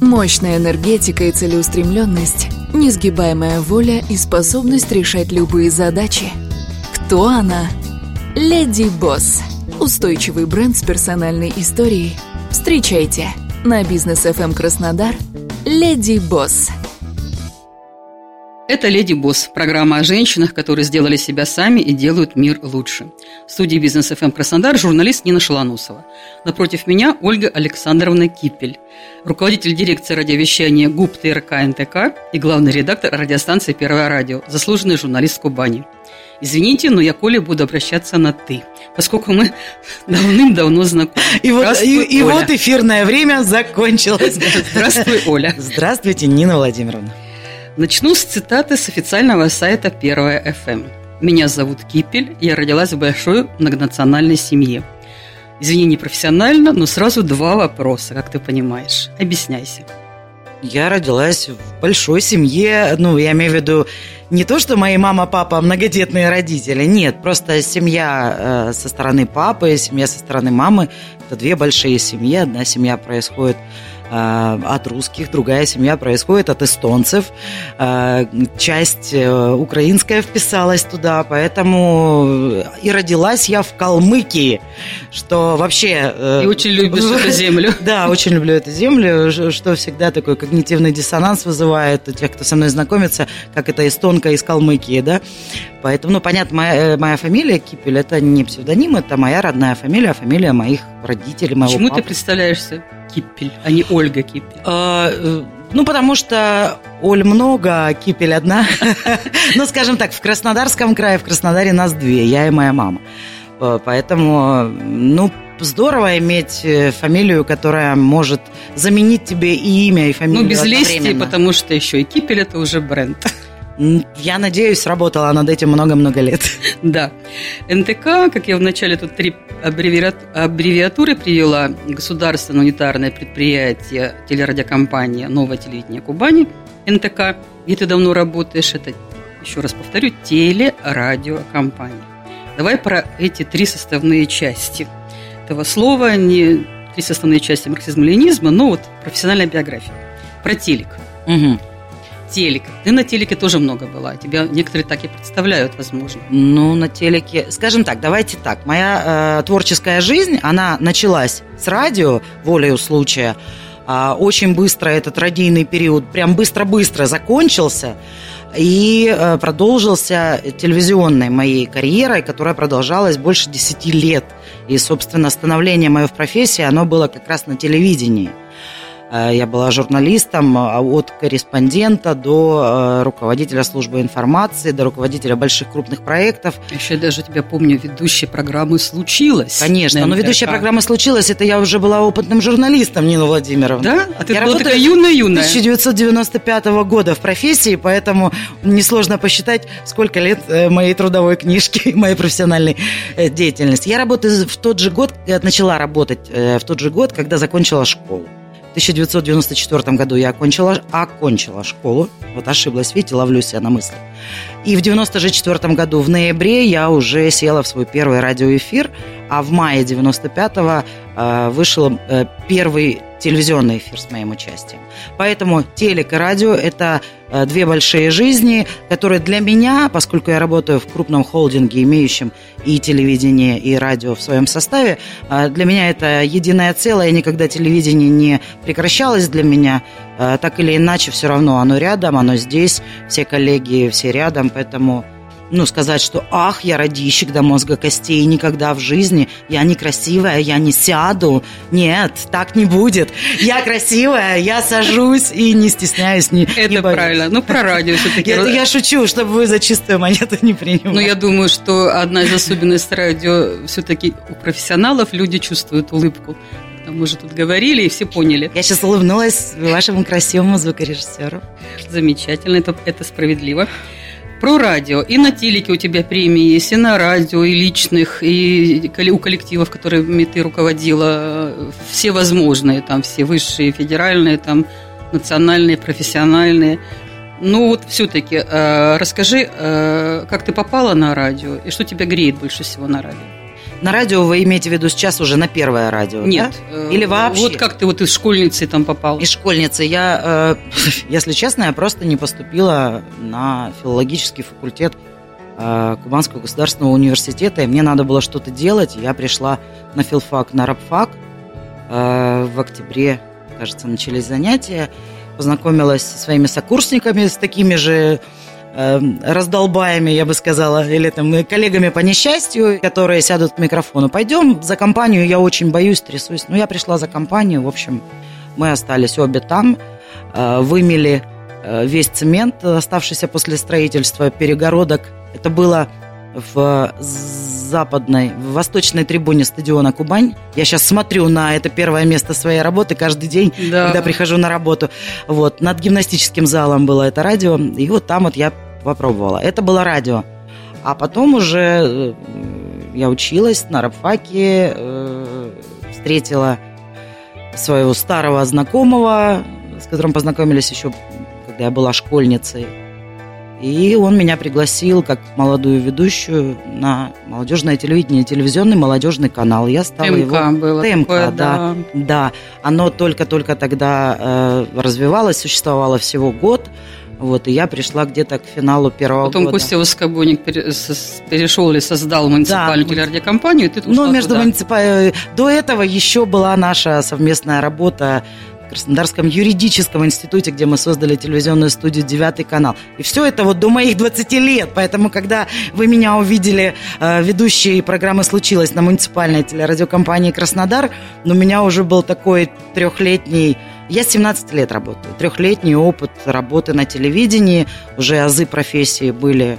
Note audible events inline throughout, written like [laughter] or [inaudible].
Мощная энергетика и целеустремленность, несгибаемая воля и способность решать любые задачи. Кто она? Леди Босс. Устойчивый бренд с персональной историей. Встречайте на бизнес FM Краснодар. Леди Босс. Это «Леди Босс» – программа о женщинах, которые сделали себя сами и делают мир лучше. В студии «Бизнес ФМ Краснодар» журналист Нина Шалонусова. Напротив меня Ольга Александровна Кипель, руководитель дирекции радиовещания ГУП ТРК НТК и главный редактор радиостанции «Первое радио», заслуженный журналист Кубани. Извините, но я Коле буду обращаться на «ты», поскольку мы [laughs] давным-давно знакомы. И вот, и, и вот эфирное время закончилось. Здравствуй, Оля. Здравствуйте, Нина Владимировна. Начну с цитаты с официального сайта «Первая FM». «Меня зовут Кипель, я родилась в большой многонациональной семье. Извини, не профессионально, но сразу два вопроса, как ты понимаешь. Объясняйся». Я родилась в большой семье, ну, я имею в виду не то, что мои мама, папа многодетные родители, нет, просто семья э, со стороны папы, семья со стороны мамы, это две большие семьи, одна семья происходит от русских, другая семья происходит от эстонцев. Э, часть э, украинская вписалась туда, поэтому и родилась я в Калмыкии, что вообще... И очень любишь эту землю. [laughs] Да, очень люблю эту землю, что всегда такой когнитивный диссонанс вызывает у тех, кто со мной знакомится, как это эстонка из Калмыкии, да. Поэтому, ну, понятно, моя, моя фамилия Кипель, это не псевдоним, это моя родная фамилия, фамилия моих родителей, моего Почему папы. ты представляешься Кипель, а не Ольга Кипель? А, э, ну, потому что Оль много, а Кипель одна. [laughs] ну, скажем так, в Краснодарском крае, в Краснодаре нас две, я и моя мама. Э, поэтому, ну, здорово иметь э, фамилию, которая может заменить тебе и имя, и фамилию Ну, без лести, потому что еще и Кипель – это уже бренд. Я надеюсь, работала над этим много-много лет. [laughs] Да. НТК, как я вначале тут три аббревиатуры привела, государственное унитарное предприятие телерадиокомпания «Новое телевидение Кубани», НТК, где ты давно работаешь, это, еще раз повторю, телерадиокомпания. Давай про эти три составные части этого слова, не три составные части марксизма-ленизма, но вот профессиональная биография. Про телек. Угу телек. Ты на телеке тоже много была. Тебя некоторые так и представляют, возможно. Ну, на телеке... Скажем так, давайте так. Моя э, творческая жизнь, она началась с радио, волею случая. Э, очень быстро этот радийный период, прям быстро-быстро закончился. И э, продолжился телевизионной моей карьерой, которая продолжалась больше 10 лет. И, собственно, становление мое в профессии, оно было как раз на телевидении. Э, я была журналистом а от корреспондента до э, руководителя службы информации, до руководителя больших крупных проектов. Еще даже тебя помню, ведущая программы «Случилось». Конечно, но ведущая программа «Случилось» это я уже была опытным журналистом, Нина Владимировна. Да? А ты я была такая юная-юная. 1995 года в профессии, поэтому несложно посчитать, сколько лет э, моей трудовой книжки, [laughs] моей профессиональной деятельности. Я работаю в тот же год, начала работать в тот же год, когда закончила школу. 1994 году я окончила, окончила школу. Вот ошиблась, видите, ловлю себя на мысли. И в 1994 году, в ноябре, я уже села в свой первый радиоэфир, а в мае 95-го э, вышел э, первый телевизионный эфир с моим участием. Поэтому телек и радио – это э, две большие жизни, которые для меня, поскольку я работаю в крупном холдинге, имеющем и телевидение, и радио в своем составе, э, для меня это единое целое, никогда телевидение не прекращалось для меня. Э, так или иначе, все равно оно рядом, оно здесь, все коллеги, все рядом, поэтому ну, сказать, что ах, я радищик до мозга костей, никогда в жизни, я некрасивая, я не сяду. Нет, так не будет. Я красивая, я сажусь и не стесняюсь. Не, Это не правильно. Ну, про радио все-таки. Я, я шучу, чтобы вы за чистую монету не принимали. Ну, я думаю, что одна из особенностей радио все-таки у профессионалов люди чувствуют улыбку. Мы же тут говорили и все поняли. Я сейчас улыбнулась вашему красивому звукорежиссеру. Замечательно, это, это справедливо. Про радио. И на телеке у тебя премии есть, и на радио, и личных, и у коллективов, которыми ты руководила, все возможные, там все высшие, федеральные, там национальные, профессиональные. Ну вот все-таки э, расскажи, э, как ты попала на радио и что тебя греет больше всего на радио? На радио вы имеете в виду сейчас уже на первое радио? Нет. Да? Или вообще? Вот как ты вот из школьницы там попал? Из школьницы. Я, э, [laughs] если честно, я просто не поступила на филологический факультет э, Кубанского государственного университета, и мне надо было что-то делать. Я пришла на филфак, на рабфак. Э, в октябре, кажется, начались занятия познакомилась со своими сокурсниками, с такими же э, раздолбаями, я бы сказала, или там коллегами по несчастью, которые сядут к микрофону. Пойдем за компанию, я очень боюсь, трясусь. Ну, я пришла за компанию, в общем, мы остались обе там, э, вымели э, весь цемент, оставшийся после строительства перегородок. Это было в западной, в восточной трибуне стадиона Кубань. Я сейчас смотрю на это первое место своей работы каждый день, да. когда прихожу на работу. Вот, над гимнастическим залом было это радио, и вот там вот я попробовала. Это было радио. А потом уже э, я училась на рабфаке, э, встретила своего старого знакомого, с которым познакомились еще, когда я была школьницей. И он меня пригласил как молодую ведущую на молодежное телевидение, телевизионный молодежный канал. Я стала ТМК его... было ТМК, такое, да, да. Да, оно только-только тогда э, развивалось, существовало всего год. Вот, и я пришла где-то к финалу первого Потом года. Потом Костя Воскобойник перешел или создал муниципальную да. телерадиокомпанию, и ты Ну, между муниципальной... До этого еще была наша совместная работа в Краснодарском юридическом институте, где мы создали телевизионную студию «Девятый канал». И все это вот до моих 20 лет. Поэтому, когда вы меня увидели э, ведущей программы «Случилось» на муниципальной телерадиокомпании «Краснодар», у меня уже был такой трехлетний я 17 лет работаю. Трехлетний опыт работы на телевидении. Уже азы профессии были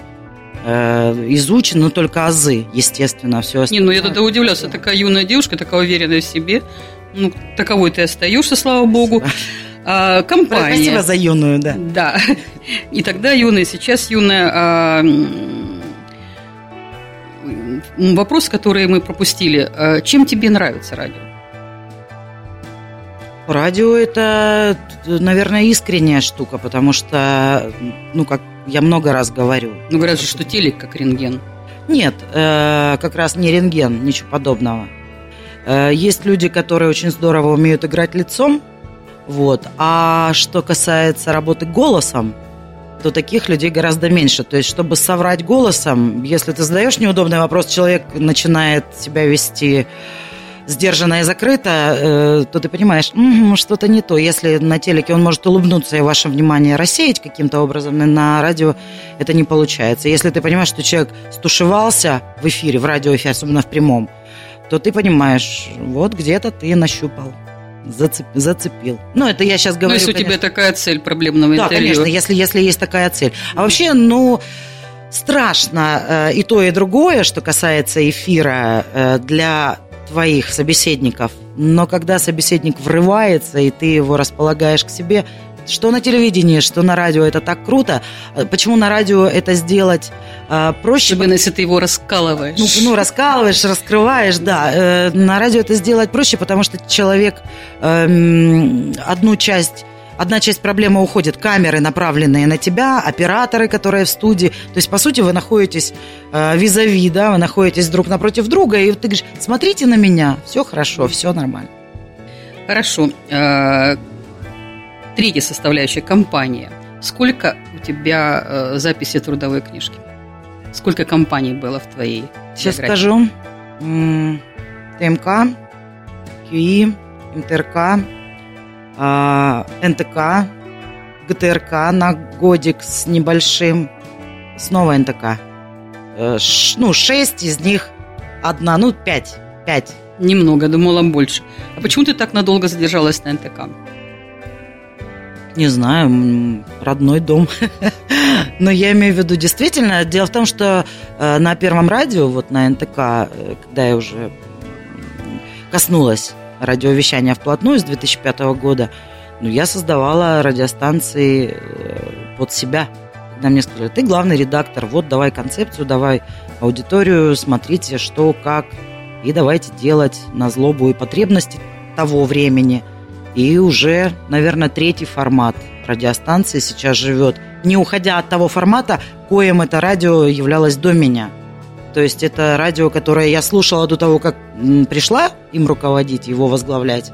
э, изучены, но только азы, естественно, все остальное. Не, ну я тогда удивлялась. Такая юная девушка, такая уверенная в себе. Ну, таковой ты остаешься, слава богу. А, компания. Спасибо за юную, да. Да. И тогда юная, сейчас юная. А, вопрос, который мы пропустили. А, чем тебе нравится радио? Радио это, наверное, искренняя штука, потому что, ну, как я много раз говорю. Ну, говорят же, что телек как рентген. Нет, э, как раз не рентген, ничего подобного. Э, есть люди, которые очень здорово умеют играть лицом, вот. А что касается работы голосом, то таких людей гораздо меньше. То есть, чтобы соврать голосом, если ты задаешь неудобный вопрос, человек начинает себя вести сдержанно и закрыто, э, то ты понимаешь, м-м, что-то не то. Если на телеке он может улыбнуться и ваше внимание рассеять каким-то образом, на радио это не получается. Если ты понимаешь, что человек стушевался в эфире, в радиоэфире, особенно в прямом, то ты понимаешь, вот где-то ты нащупал. Зацеп, зацепил. Ну, это я сейчас говорю. Ну, если конечно. у тебя такая цель проблемного да, интервью. Да, конечно, если, если есть такая цель. А вообще, ну, страшно э, и то, и другое, что касается эфира э, для твоих собеседников. Но когда собеседник врывается, и ты его располагаешь к себе, что на телевидении, что на радио, это так круто. Э, почему на радио это сделать э, проще? Особенно, если ты его раскалываешь. Ну, ну раскалываешь, раскрываешь, да. Э, на радио это сделать проще, потому что человек э, одну часть одна часть проблемы уходит, камеры, направленные на тебя, операторы, которые в студии. То есть, по сути, вы находитесь э, визави, да, вы находитесь друг напротив друга, и ты говоришь, смотрите на меня, все хорошо, все нормально. Хорошо. Э, третья составляющая компания. Сколько у тебя э, записи трудовой книжки? Сколько компаний было в твоей? Сейчас скажу. ТМК, QI, МТРК, НТК, ГТРК на годик с небольшим, снова НТК. Э, ну, шесть из них одна, ну, пять, пять. Немного, думала больше. А почему ты так надолго задержалась на НТК? Не знаю, родной дом. [laughs] Но я имею в виду действительно. Дело в том, что э, на первом радио, вот на НТК, э, когда я уже коснулась радиовещания вплотную с 2005 года, ну, я создавала радиостанции э, под себя, когда мне сказали, ты главный редактор, вот давай концепцию, давай аудиторию, смотрите, что, как, и давайте делать на злобу и потребности того времени. И уже, наверное, третий формат радиостанции сейчас живет, не уходя от того формата, коим это радио являлось до меня. То есть это радио, которое я слушала до того, как пришла им руководить, его возглавлять.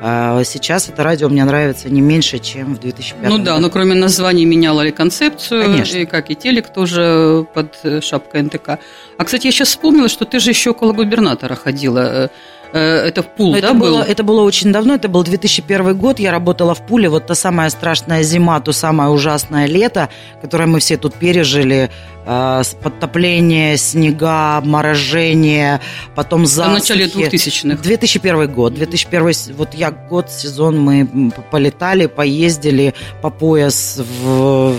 А сейчас это радио мне нравится не меньше, чем в 2005 Ну да, но кроме названий меняла ли концепцию, Конечно. и как и телек тоже под шапкой НТК. А, кстати, я сейчас вспомнила, что ты же еще около губернатора ходила. Э, это в Пул, это да, было, был? Это было очень давно, это был 2001 год, я работала в Пуле, вот та самая страшная зима, то самое ужасное лето, которое мы все тут пережили, э, подтопление, снега, морожение, потом засухи. В начале 2000-х. 2001 год, 2001, вот я год, сезон мы полетали, поездили по пояс в,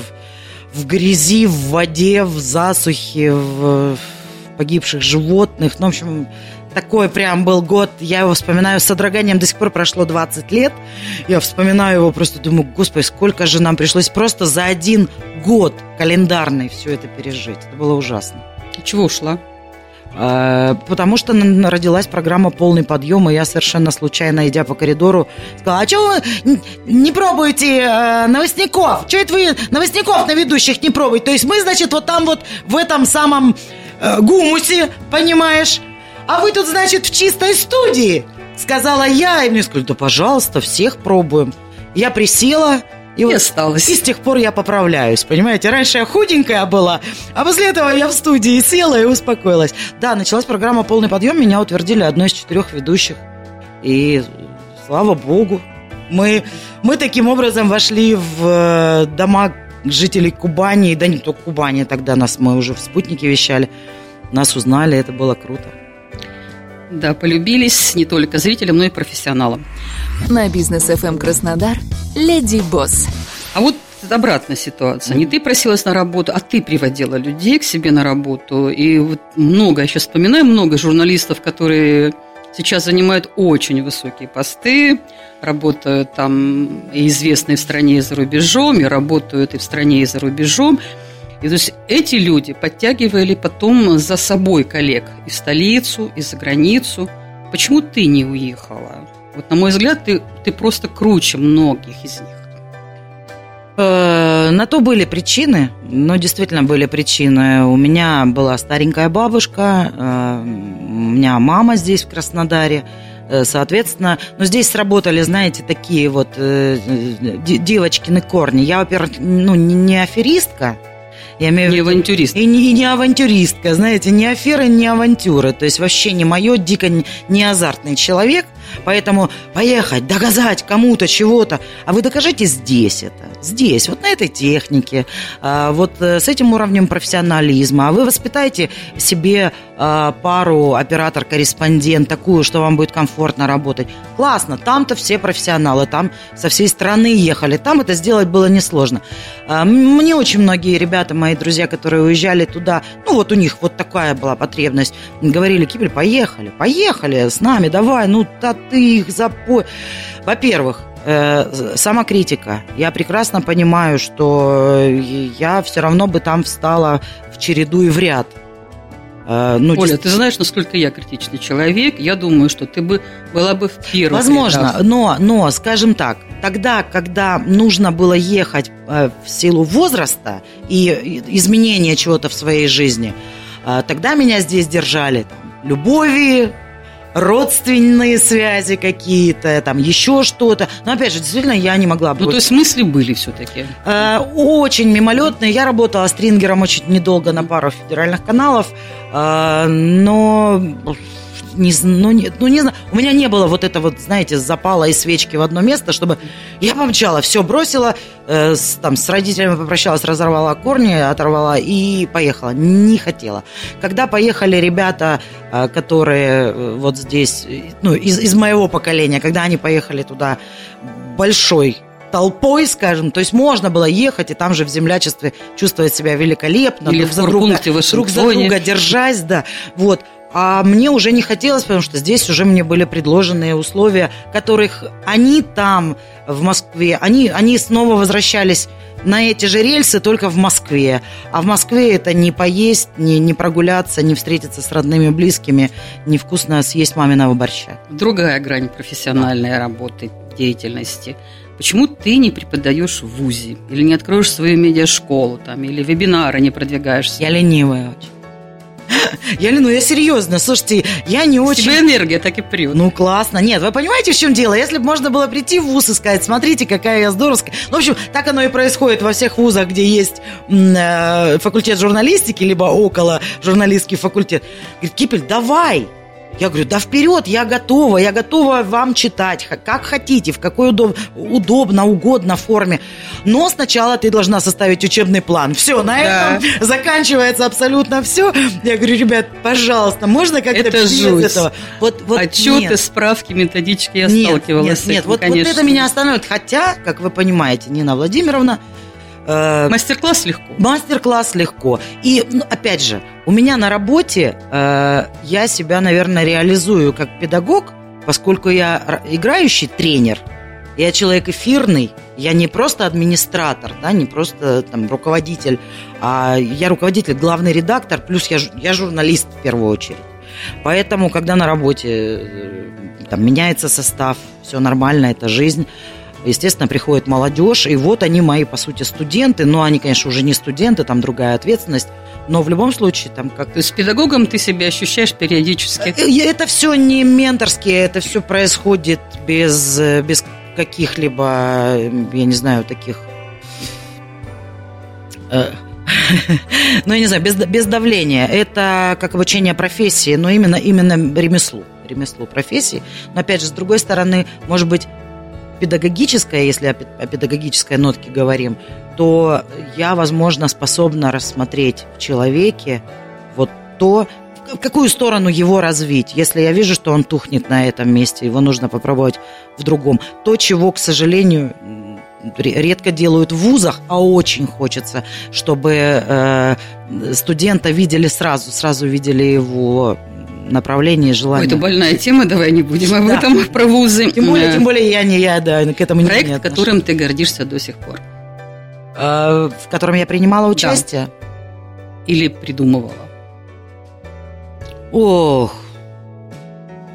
в грязи, в воде, в засухе, в погибших животных, ну, в общем, такой прям был год, я его вспоминаю с содроганием, до сих пор прошло 20 лет, я вспоминаю его, просто думаю, господи, сколько же нам пришлось просто за один год календарный все это пережить. Это было ужасно. Чего ушла? А, потому что родилась программа «Полный подъем», и я совершенно случайно, идя по коридору, сказала, а что вы не пробуете э, новостников? Что это вы новостников на ведущих не пробуете? То есть мы, значит, вот там вот в этом самом э, гумусе, понимаешь, а вы тут, значит, в чистой студии, сказала я. И мне сказали, да, пожалуйста, всех пробуем. Я присела, и, и вот, осталось. И с тех пор я поправляюсь, понимаете? Раньше я худенькая была, а после этого я в студии села и успокоилась. Да, началась программа «Полный подъем», меня утвердили одной из четырех ведущих. И слава богу, мы, мы таким образом вошли в э, дома жителей Кубани, да не только Кубани, тогда нас мы уже в спутнике вещали, нас узнали, это было круто. Да, полюбились не только зрителям, но и профессионалам. На бизнес FM Краснодар Леди Босс. А вот обратная ситуация. Не ты просилась на работу, а ты приводила людей к себе на работу. И вот много, я сейчас вспоминаю, много журналистов, которые сейчас занимают очень высокие посты, работают там и известные в стране и за рубежом, и работают и в стране и за рубежом. И то есть эти люди подтягивали потом за собой коллег и в столицу, и за границу. Почему ты не уехала? Вот, на мой взгляд, ты, ты просто круче многих из них. Э, на то были причины, но действительно были причины. У меня была старенькая бабушка, э, у меня мама здесь, в Краснодаре. Э, соответственно, но здесь сработали, знаете, такие вот девочкины корни. Я, во-первых, ну, не аферистка, я имею в виду... Не авантюрист. И не, и не авантюристка, знаете, ни аферы, ни авантюры. То есть вообще не мое, дико не азартный человек. Поэтому поехать, доказать кому-то чего-то. А вы докажите здесь это, здесь, вот на этой технике, а, вот э, с этим уровнем профессионализма. А вы воспитаете себе а, пару оператор-корреспондент, такую, что вам будет комфортно работать. Классно, там-то все профессионалы, там со всей страны ехали, там это сделать было несложно. А, мне очень многие ребята, мои друзья, которые уезжали туда, ну вот у них вот такая была потребность, говорили, Кибель, поехали, поехали с нами, давай, ну да, ты их запой. Во-первых, э, самокритика. Я прекрасно понимаю, что я все равно бы там встала в череду и в ряд. Э, ну, Оля, ты знаешь, насколько я критичный человек. Я думаю, что ты бы была бы в первом. Возможно, но, но, скажем так, тогда, когда нужно было ехать э, в силу возраста и изменения чего-то в своей жизни, э, тогда меня здесь держали там, любови, родственные связи какие-то, там еще что-то. Но опять же, действительно, я не могла бы. Ну, то есть мысли были все-таки? Э, очень мимолетные. Я работала стрингером очень недолго на пару федеральных каналов, э, но не, ну, не, ну, не знаю, у меня не было вот этого, вот, знаете, запала и свечки в одно место, чтобы я помчала, все бросила, э, с, там, с родителями попрощалась, разорвала корни, оторвала и поехала. Не хотела. Когда поехали ребята, э, которые э, вот здесь, ну, из, из моего поколения, когда они поехали туда большой толпой, скажем, то есть можно было ехать и там же в землячестве чувствовать себя великолепно, Или друг за друга, друг за друга держась, да, вот. А мне уже не хотелось, потому что здесь уже мне были предложенные условия, которых они там, в Москве, они, они снова возвращались на эти же рельсы, только в Москве. А в Москве это не поесть, не, не прогуляться, не встретиться с родными, близкими, не вкусно съесть маминого борща. Другая грань профессиональной работы, деятельности. Почему ты не преподаешь в ВУЗе? Или не откроешь свою медиашколу там, или вебинары не продвигаешься? Я ленивая очень. [laughs] Я, ну, я серьезно, слушайте, я не очень... Тебе энергия так и прет. Ну, классно. Нет, вы понимаете, в чем дело? Если бы можно было прийти в вуз и сказать, смотрите, какая я здоровская. Ну, в общем, так оно и происходит во всех вузах, где есть э, факультет журналистики, либо около журналистский факультет. Говорит, Кипель, давай, я говорю, да вперед, я готова, я готова вам читать, как хотите, в какой удоб, удобно, угодно форме. Но сначала ты должна составить учебный план. Все, на да. этом заканчивается абсолютно все. Я говорю, ребят, пожалуйста, можно как-то это без жуть. этого? Вот, вот Отчеты, нет. справки, методички я нет, сталкивалась нет, с этим, Нет, вот, вот это меня останавливает. Хотя, как вы понимаете, Нина Владимировна, Э, Мастер-класс легко. Мастер-класс легко. И, ну, опять же, у меня на работе э, я себя, наверное, реализую как педагог, поскольку я играющий тренер, я человек эфирный, я не просто администратор, да, не просто там руководитель, а я руководитель, главный редактор, плюс я, я журналист в первую очередь. Поэтому, когда на работе э, там меняется состав, все нормально, это жизнь, Естественно, приходит молодежь, и вот они мои, по сути, студенты, но они, конечно, уже не студенты, там другая ответственность, но в любом случае там как... То есть педагогом ты себя ощущаешь периодически? Э, это все не менторские, это все происходит без, э, без каких-либо, я не знаю, таких... Э, [laughs] ну, я не знаю, без, без давления. Это как обучение профессии, но именно, именно ремеслу ремеслу профессии. Но опять же, с другой стороны, может быть, педагогическое, если о педагогической нотке говорим, то я, возможно, способна рассмотреть в человеке вот то, в какую сторону его развить. Если я вижу, что он тухнет на этом месте, его нужно попробовать в другом. То, чего, к сожалению, редко делают в вузах, а очень хочется, чтобы э, студента видели сразу, сразу видели его направлении желания. Ой, это больная тема, давай не будем об да. этом, про вузы. Тем более, тем более я не я, да, к этому Проект, не которым ты гордишься до сих пор. А, в котором я принимала участие? Да. Или придумывала? Ох,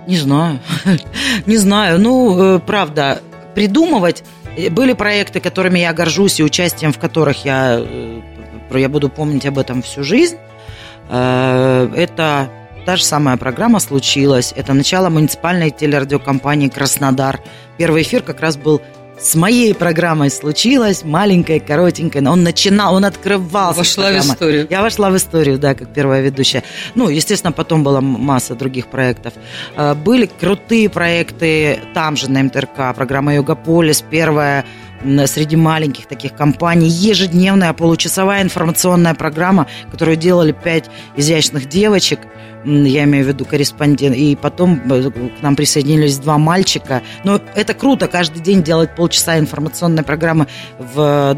не знаю. [laughs] не знаю. Ну, э, правда, придумывать... Э, были проекты, которыми я горжусь, и участием в которых я, э, я буду помнить об этом всю жизнь. Это Та же самая программа случилась. Это начало муниципальной телерадиокомпании «Краснодар». Первый эфир как раз был с моей программой случилось, маленькая, коротенькая, он начинал, он открывался. Вошла в историю. Я вошла в историю, да, как первая ведущая. Ну, естественно, потом была масса других проектов. А, были крутые проекты там же на МТРК, программа «Югополис», первая среди маленьких таких компаний, ежедневная получасовая информационная программа, которую делали пять изящных девочек – я имею в виду корреспондент, и потом э, к нам присоединились два мальчика. Но это круто, каждый день делать полчаса информационной программы в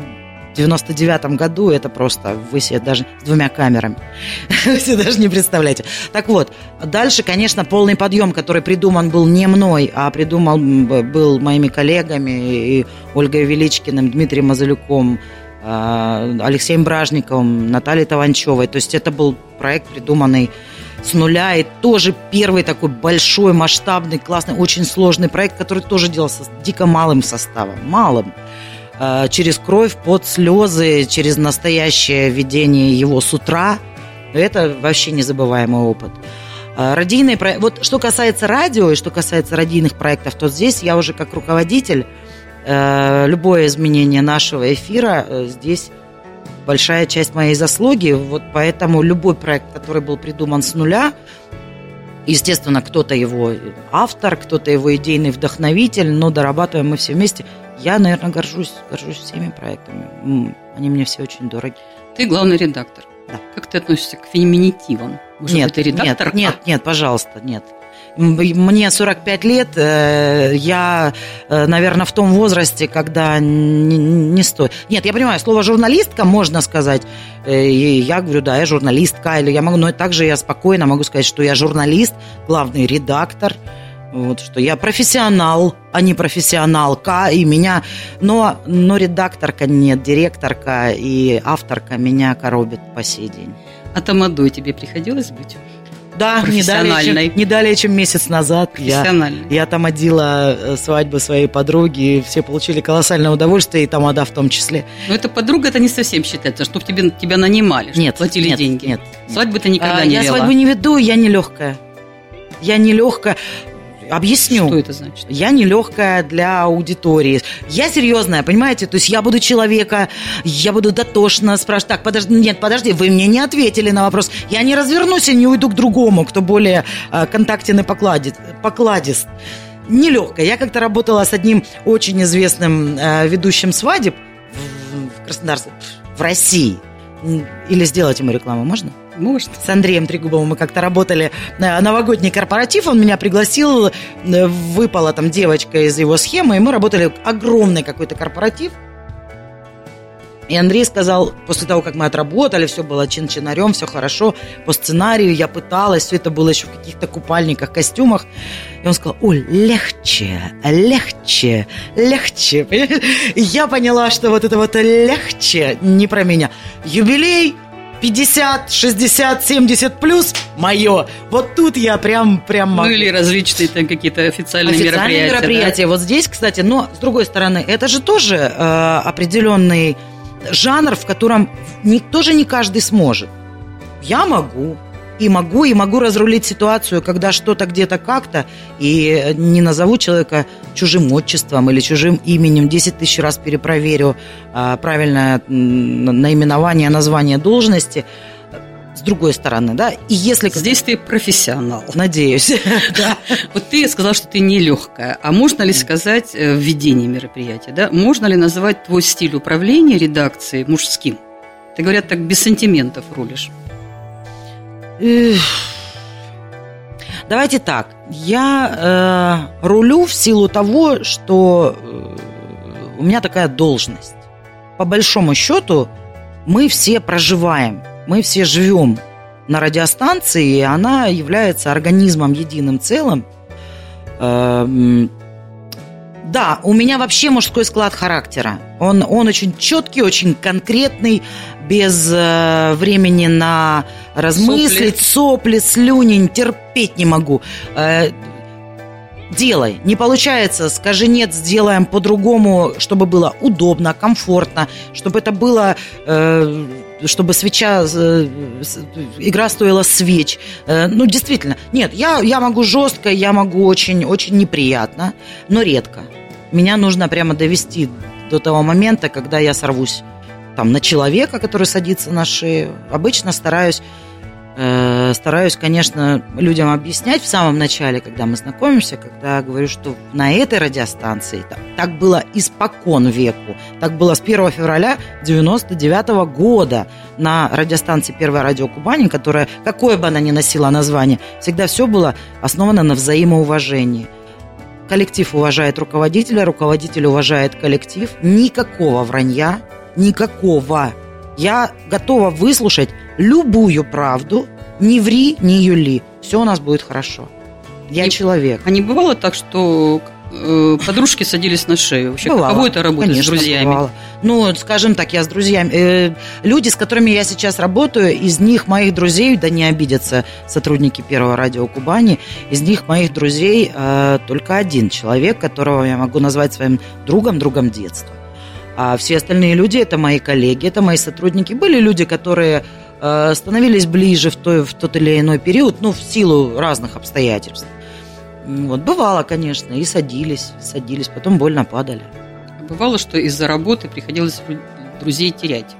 99 году это просто вы себе даже с двумя камерами. [laughs] Вы себе даже не представляете. Так вот, дальше, конечно, полный подъем, который придуман был не мной, а придуман был моими коллегами и Ольгой Величкиным, Дмитрием Мазалюком, э, Алексеем Бражниковым, Натальей Таванчевой. То есть это был проект, придуманный с нуля. И тоже первый такой большой, масштабный, классный, очень сложный проект, который тоже делался с дико малым составом. Малым. А, через кровь, под слезы, через настоящее ведение его с утра. Это вообще незабываемый опыт. А, радийные проекты. Вот что касается радио и что касается радийных проектов, то здесь я уже как руководитель э, любое изменение нашего эфира э, здесь большая часть моей заслуги. Вот поэтому любой проект, который был придуман с нуля, естественно, кто-то его автор, кто-то его идейный вдохновитель, но дорабатываем мы все вместе. Я, наверное, горжусь, горжусь всеми проектами. Они мне все очень дороги. Ты главный редактор. Да. Как ты относишься к феминитивам? Может нет, ты редактор? Нет, нет, нет, пожалуйста, нет. Мне 45 лет, э, я, э, наверное, в том возрасте, когда не, не стоит. Нет, я понимаю, слово журналистка можно сказать. Э, и я говорю, да, я журналистка, или я могу, но также я спокойно могу сказать, что я журналист, главный редактор, Вот что я профессионал, а не профессионалка, и меня, но, но редакторка нет, директорка и авторка меня коробит по сей день. А тамадой тебе приходилось быть? Да, не далее, чем, не далее, чем месяц назад я, я там одела э, свадьбу своей подруги, и все получили колоссальное удовольствие, и тамада в том числе. Но эта подруга, это не совсем считается, чтобы тебе, тебя нанимали, нет, платили нет, деньги. Нет. Свадьбы ты никогда а, не я вела. Я свадьбу не веду, я не легкая. Я не легкая. Объясню. Что это значит? Я нелегкая для аудитории. Я серьезная, понимаете? То есть я буду человека, я буду дотошно спрашивать. Так, подожди, нет, подожди, вы мне не ответили на вопрос. Я не развернусь и не уйду к другому, кто более э, контактен и покладит, покладист. Нелегкая. Я как-то работала с одним очень известным э, ведущим свадеб в, в Краснодарстве, в России. Или сделать ему рекламу можно? Может. С Андреем Трегубовым мы как-то работали на новогодний корпоратив, он меня пригласил, э, выпала там девочка из его схемы, и мы работали огромный какой-то корпоратив. И Андрей сказал, после того, как мы отработали, все было чин-чинарем, все хорошо, по сценарию я пыталась, все это было еще в каких-то купальниках, костюмах. И он сказал, ой, легче, легче, легче. И я поняла, что вот это вот легче не про меня. Юбилей, 50, 60, 70 плюс мое. Вот тут я прям, прям могу. Ну или различные там какие-то официальные, официальные мероприятия. мероприятия. Да? Вот здесь, кстати, но с другой стороны, это же тоже э, определенный жанр, в котором не, тоже не каждый сможет. Я могу, и могу, и могу разрулить ситуацию, когда что-то где-то как-то, и не назову человека чужим отчеством или чужим именем, 10 тысяч раз перепроверю а, правильное наименование, название должности, с другой стороны, да, и если... Здесь ты профессионал. Надеюсь. [laughs] Да. Вот ты сказал, что ты нелегкая. А можно ли сказать э, в ведении мероприятия, да, можно ли назвать твой стиль управления редакцией мужским? Ты, говорят, так без сантиментов рулишь. Давайте так. Я э, рулю в силу того, что э, у меня такая должность. По большому счету, мы все проживаем, мы все живем на радиостанции, и она является организмом единым целым. Э, да, у меня вообще мужской склад характера. Он, он очень четкий, очень конкретный, без э, времени на размыслить, сопли, сопли слюнень, терпеть не могу. Э, делай. Не получается, скажи нет, сделаем по-другому, чтобы было удобно, комфортно, чтобы это было, э, чтобы свеча, э, игра стоила свеч. Э, ну, действительно, нет, я, я могу жестко, я могу очень, очень неприятно, но редко. Меня нужно прямо довести до того момента, когда я сорвусь там, на человека, который садится на шею. Обычно стараюсь, стараюсь, конечно, людям объяснять в самом начале, когда мы знакомимся, когда говорю, что на этой радиостанции так, так было испокон веку. Так было с 1 февраля 99 -го года на радиостанции «Первое радио Кубани», которая, какое бы она ни носила название, всегда все было основано на взаимоуважении. Коллектив уважает руководителя, руководитель уважает коллектив. Никакого вранья, никакого. Я готова выслушать любую правду. Не ври, не юли. Все у нас будет хорошо. Я и, человек. А не бывало так, что э, подружки садились на шею? Вообще, бывало. каково это работать Конечно, с друзьями? Бывало. Ну, скажем так, я с друзьями. Э, люди, с которыми я сейчас работаю, из них моих друзей, да не обидятся сотрудники Первого радио Кубани, из них моих друзей э, только один человек, которого я могу назвать своим другом, другом детства. А все остальные люди это мои коллеги, это мои сотрудники. Были люди, которые э, становились ближе в, той, в тот или иной период, ну, в силу разных обстоятельств. Вот, бывало, конечно, и садились, садились, потом больно падали. Бывало, что из-за работы приходилось друзей терять?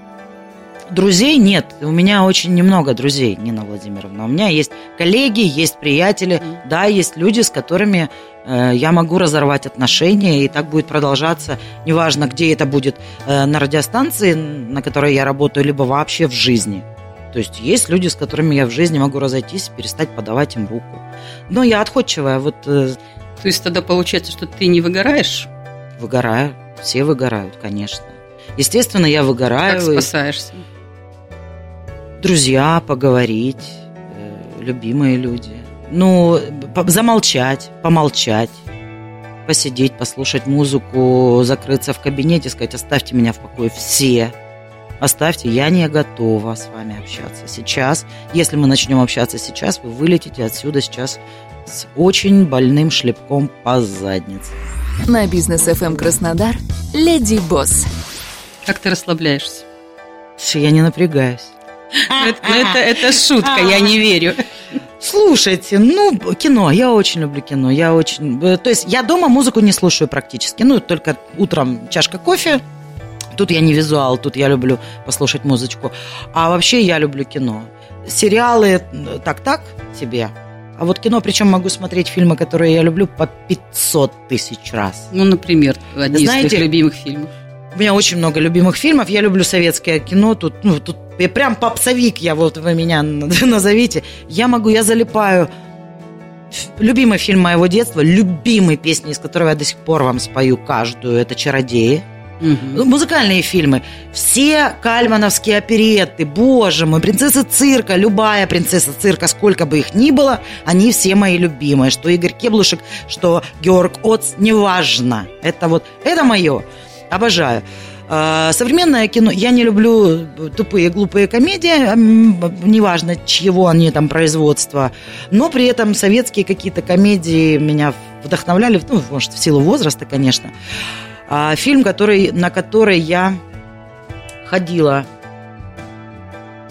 Друзей нет. У меня очень немного друзей, Нина Владимировна. У меня есть коллеги, есть приятели, да, есть люди, с которыми э, я могу разорвать отношения, и так будет продолжаться. Неважно, где это будет, э, на радиостанции, на которой я работаю, либо вообще в жизни. То есть есть люди, с которыми я в жизни могу разойтись, перестать подавать им руку. Но я отходчивая. Вот, э, То есть тогда получается, что ты не выгораешь? Выгораю. Все выгорают, конечно. Естественно, я выгораю. Как спасаешься? Друзья, поговорить, э, любимые люди. Ну, замолчать, помолчать, посидеть, послушать музыку, закрыться в кабинете, сказать, оставьте меня в покое все. Оставьте, я не готова с вами общаться сейчас. Если мы начнем общаться сейчас, вы вылетите отсюда сейчас с очень больным шлепком по заднице. На бизнес FM Краснодар Леди Босс. Как ты расслабляешься? Я не напрягаюсь. Ну, это, это- это шутка, я не верю. Слушайте, ну, кино, я очень люблю кино, я очень... э, То есть я дома музыку не слушаю практически, ну, только утром чашка кофе, тут я не визуал, тут я люблю послушать музычку, а вообще я люблю кино. Сериалы так-так себе, а вот кино, причем могу смотреть фильмы, которые я люблю по 500 тысяч раз. Ну, например, один из твоих любимых фильмов. У меня очень много любимых фильмов. Я люблю советское кино. Тут, ну, тут я прям попсовик, я вот вы меня [laughs] назовите. Я могу, я залипаю. Любимый фильм моего детства, любимый песни, из которого я до сих пор вам спою каждую, это «Чародеи». Ну, Музыкальные фильмы. Все кальмановские оперетты, боже мой, принцесса цирка, любая принцесса цирка, сколько бы их ни было, они все мои любимые. Что Игорь Кеблушек, что Георг Оц, неважно. Это вот, это мое. Обожаю. А, Современное кино, я не люблю тупые, глупые комедии, неважно, чьего они там производства, но при этом советские какие-то комедии меня вдохновляли, ну, может, в силу возраста, конечно. А, фильм, который, на который я ходила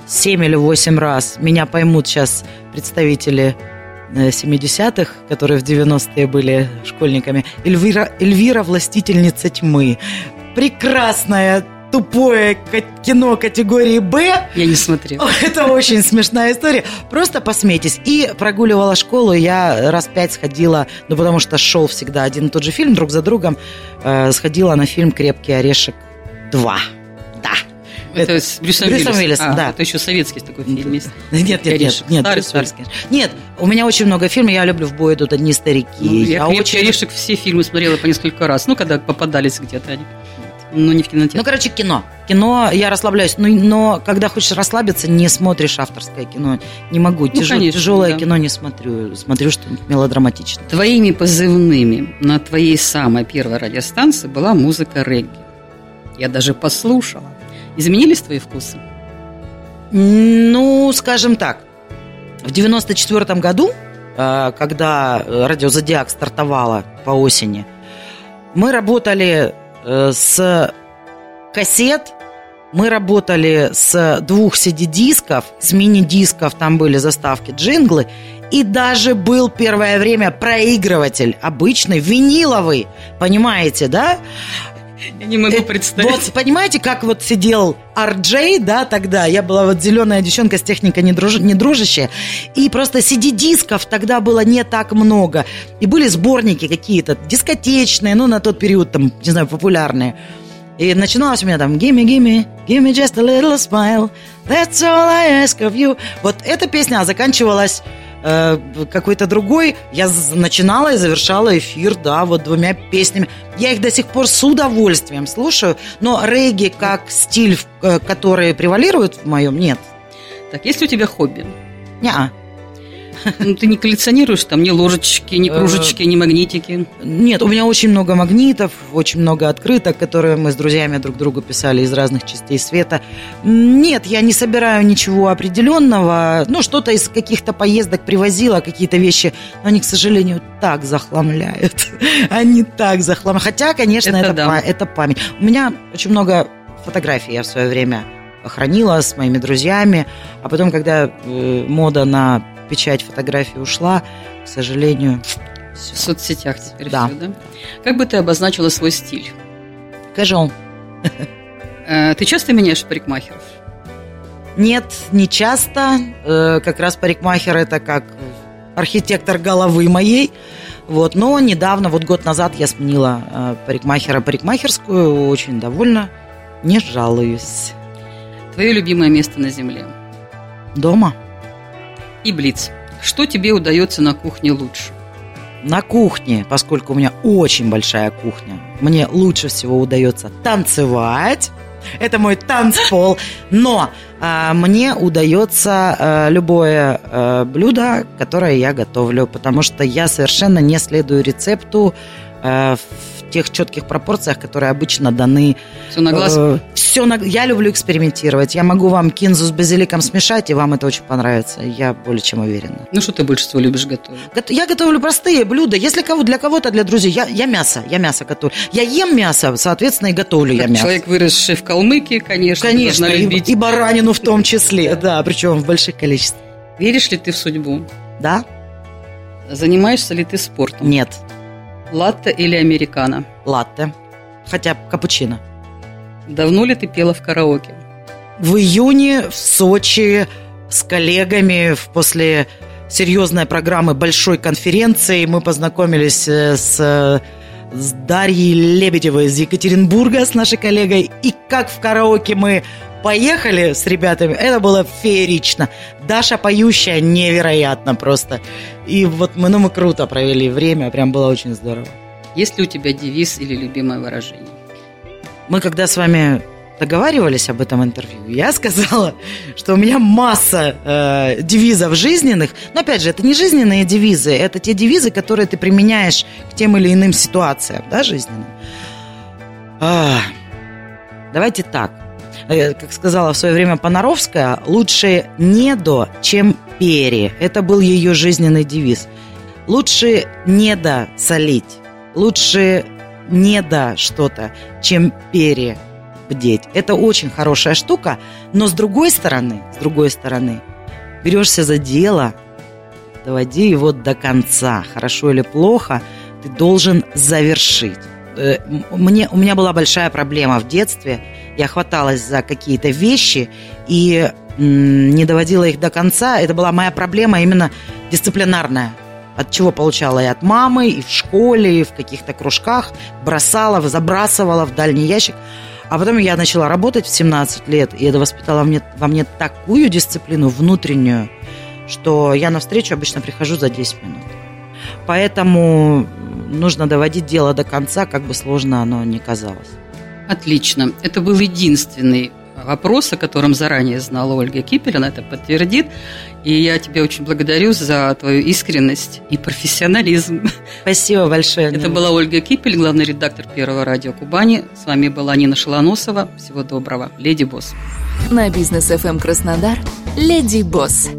7 или 8 раз. Меня поймут сейчас представители 70-х, которые в 90-е были школьниками. Эльвира, Эльвира «Властительница тьмы». Прекрасное, тупое кино категории «Б». Я не смотрела. Это очень смешная история. Просто посмейтесь. И прогуливала школу, я раз пять сходила, ну, потому что шел всегда один и тот же фильм, друг за другом, э, сходила на фильм «Крепкий орешек 2». Да. Это с Брюсом, Брюсом Уиллисом. Уиллисом, А, да. Это еще советский такой фильм есть. Нет, нет, нет, нет, Старый, старый. Нет, у меня очень много фильмов, я люблю «В бой идут одни старики». Ну, я «Крепкий очень... орешек» все фильмы смотрела по несколько раз. Ну, когда попадались где-то они. Но не в кинотеатре. Ну, короче, кино. Кино, я расслабляюсь. Ну, но когда хочешь расслабиться, не смотришь авторское кино. Не могу. Тяжел- Ну, конечно, тяжелое да. кино не смотрю. Смотрю что-нибудь мелодраматичное. Твоими позывными на твоей самой первой радиостанции была музыка регги. Я даже послушала. Изменились твои вкусы? Ну, скажем так, в 94 году, э, когда радио «Зодиак» стартовало по осени, мы работали э, с кассет, мы работали с двух CD-дисков, с мини-дисков, там были заставки, джинглы, и даже был первое время проигрыватель обычный, виниловый, понимаете, да? Я не могу Э, представить. Вот понимаете, как вот сидел RJ, да, тогда, я была вот зеленая девчонка с техникой не, друж... не дружащая, и просто CD-дисков тогда было не так много, и были сборники какие-то дискотечные, ну, на тот период, там, не знаю, популярные. И начиналось у меня там «Gimme, gimme, gimme just a little smile, that's all I ask of you». Вот эта песня, а заканчивалась э, какой-то другой. Я начинала и завершала эфир, да, вот двумя песнями. Я их до сих пор с удовольствием слушаю, но регги как стиль, э, который превалирует в моем, нет. Так, есть ли у тебя хобби? Неа. Ну, ты не коллекционируешь там ни ложечки, ни Э, кружечки, ни магнитики. Нет, у меня очень много магнитов, очень много открыток, которые мы с друзьями друг другу писали из разных частей света. Нет, я не собираю ничего определенного. Ну, что-то из каких-то поездок привозила, какие-то вещи, но они, к сожалению, так захламляют. [laughs] Они так захламляют. Хотя, конечно, Это это, да. это память. У меня очень много фотографий я в свое время хранила с моими друзьями, а потом, когда э, мода на печать фотографий ушла, к сожалению, В соцсетях теперь Да. все, да? Как бы ты обозначила свой стиль? casual. [laughs] Э, Ты часто меняешь парикмахеров? Нет, не часто. Э, Как раз парикмахер это как архитектор головы моей. Вот, но недавно, вот год назад я сменила э, парикмахера парикмахерскую, очень довольна, не жалуюсь. Твое любимое место на земле? Дома, И Блиц. Что тебе удается на кухне лучше? на кухне, поскольку у меня очень большая кухня, мне лучше всего удается танцевать. Это мой танцпол. Но а, мне удается а, любое а, блюдо, которое я готовлю, потому что я совершенно не следую рецепту а, в тех четких пропорциях, которые обычно даны. Все на глаз? Э, все на... Я люблю экспериментировать. Я могу вам кинзу с базиликом смешать, и вам это очень понравится. Я более чем уверена. Ну, что ты больше всего любишь готовить? Я готовлю простые блюда. Если кого, для кого-то, для друзей, я, я мясо, я мясо готовлю. Я ем мясо, соответственно, и готовлю как я мясо. Человек, выросший в Калмыкии, конечно, Конечно, и, любить. и баранину в том числе, да, причем в больших количествах. Веришь ли ты в судьбу? Да. Занимаешься ли ты спортом? Нет. Латте или американо? Латте. Хотя капучино. Давно ли ты пела в караоке? В июне в Сочи с коллегами после серьезной программы большой конференции мы познакомились э, с, с Дарьей Лебедевой из Екатеринбурга, с нашей коллегой. И как в караоке мы поехали с ребятами, это было феерично. Даша поющая невероятно просто. И вот мы, ну, мы круто провели время, прям было очень здорово. Есть ли у тебя девиз или любимое выражение? Мы когда с вами договаривались об этом интервью, я сказала, что у меня масса э, девизов жизненных. Но опять же, это не жизненные девизы, это те девизы, которые ты применяешь к тем или иным ситуациям, да, жизненным. А, давайте так. Э, как сказала в свое время Понаровская, лучше не до, чем пере. Это был ее жизненный девиз. Лучше не до солить, лучше не до что-то, чем пере бдеть. Это очень хорошая штука, но с другой стороны, с другой стороны, берешься за дело, доводи его до конца, хорошо или плохо, ты должен завершить. Э, мне, у меня была большая проблема в детстве. Я хваталась за какие-то вещи и не доводила их до конца. Это была моя проблема именно дисциплинарная. От чего получала и от мамы, и в школе, и в каких-то кружках. Бросала, забрасывала в дальний ящик. А потом я начала работать в 17 лет, и это воспитало во мне, во мне такую дисциплину внутреннюю, что я на встречу обычно прихожу за 10 минут. Поэтому нужно доводить дело до конца, как бы сложно оно ни казалось. Отлично. Это был единственный вопрос, о котором заранее знала Ольга Кипель, она это подтвердит. И я тебя очень благодарю за твою искренность и профессионализм. Спасибо большое. Это была Ольга Кипель, главный редактор Первого радио Кубани. С вами была Нина Шалоносова. Всего доброго. Леди Босс. На бизнес FM Краснодар. Леди Босс.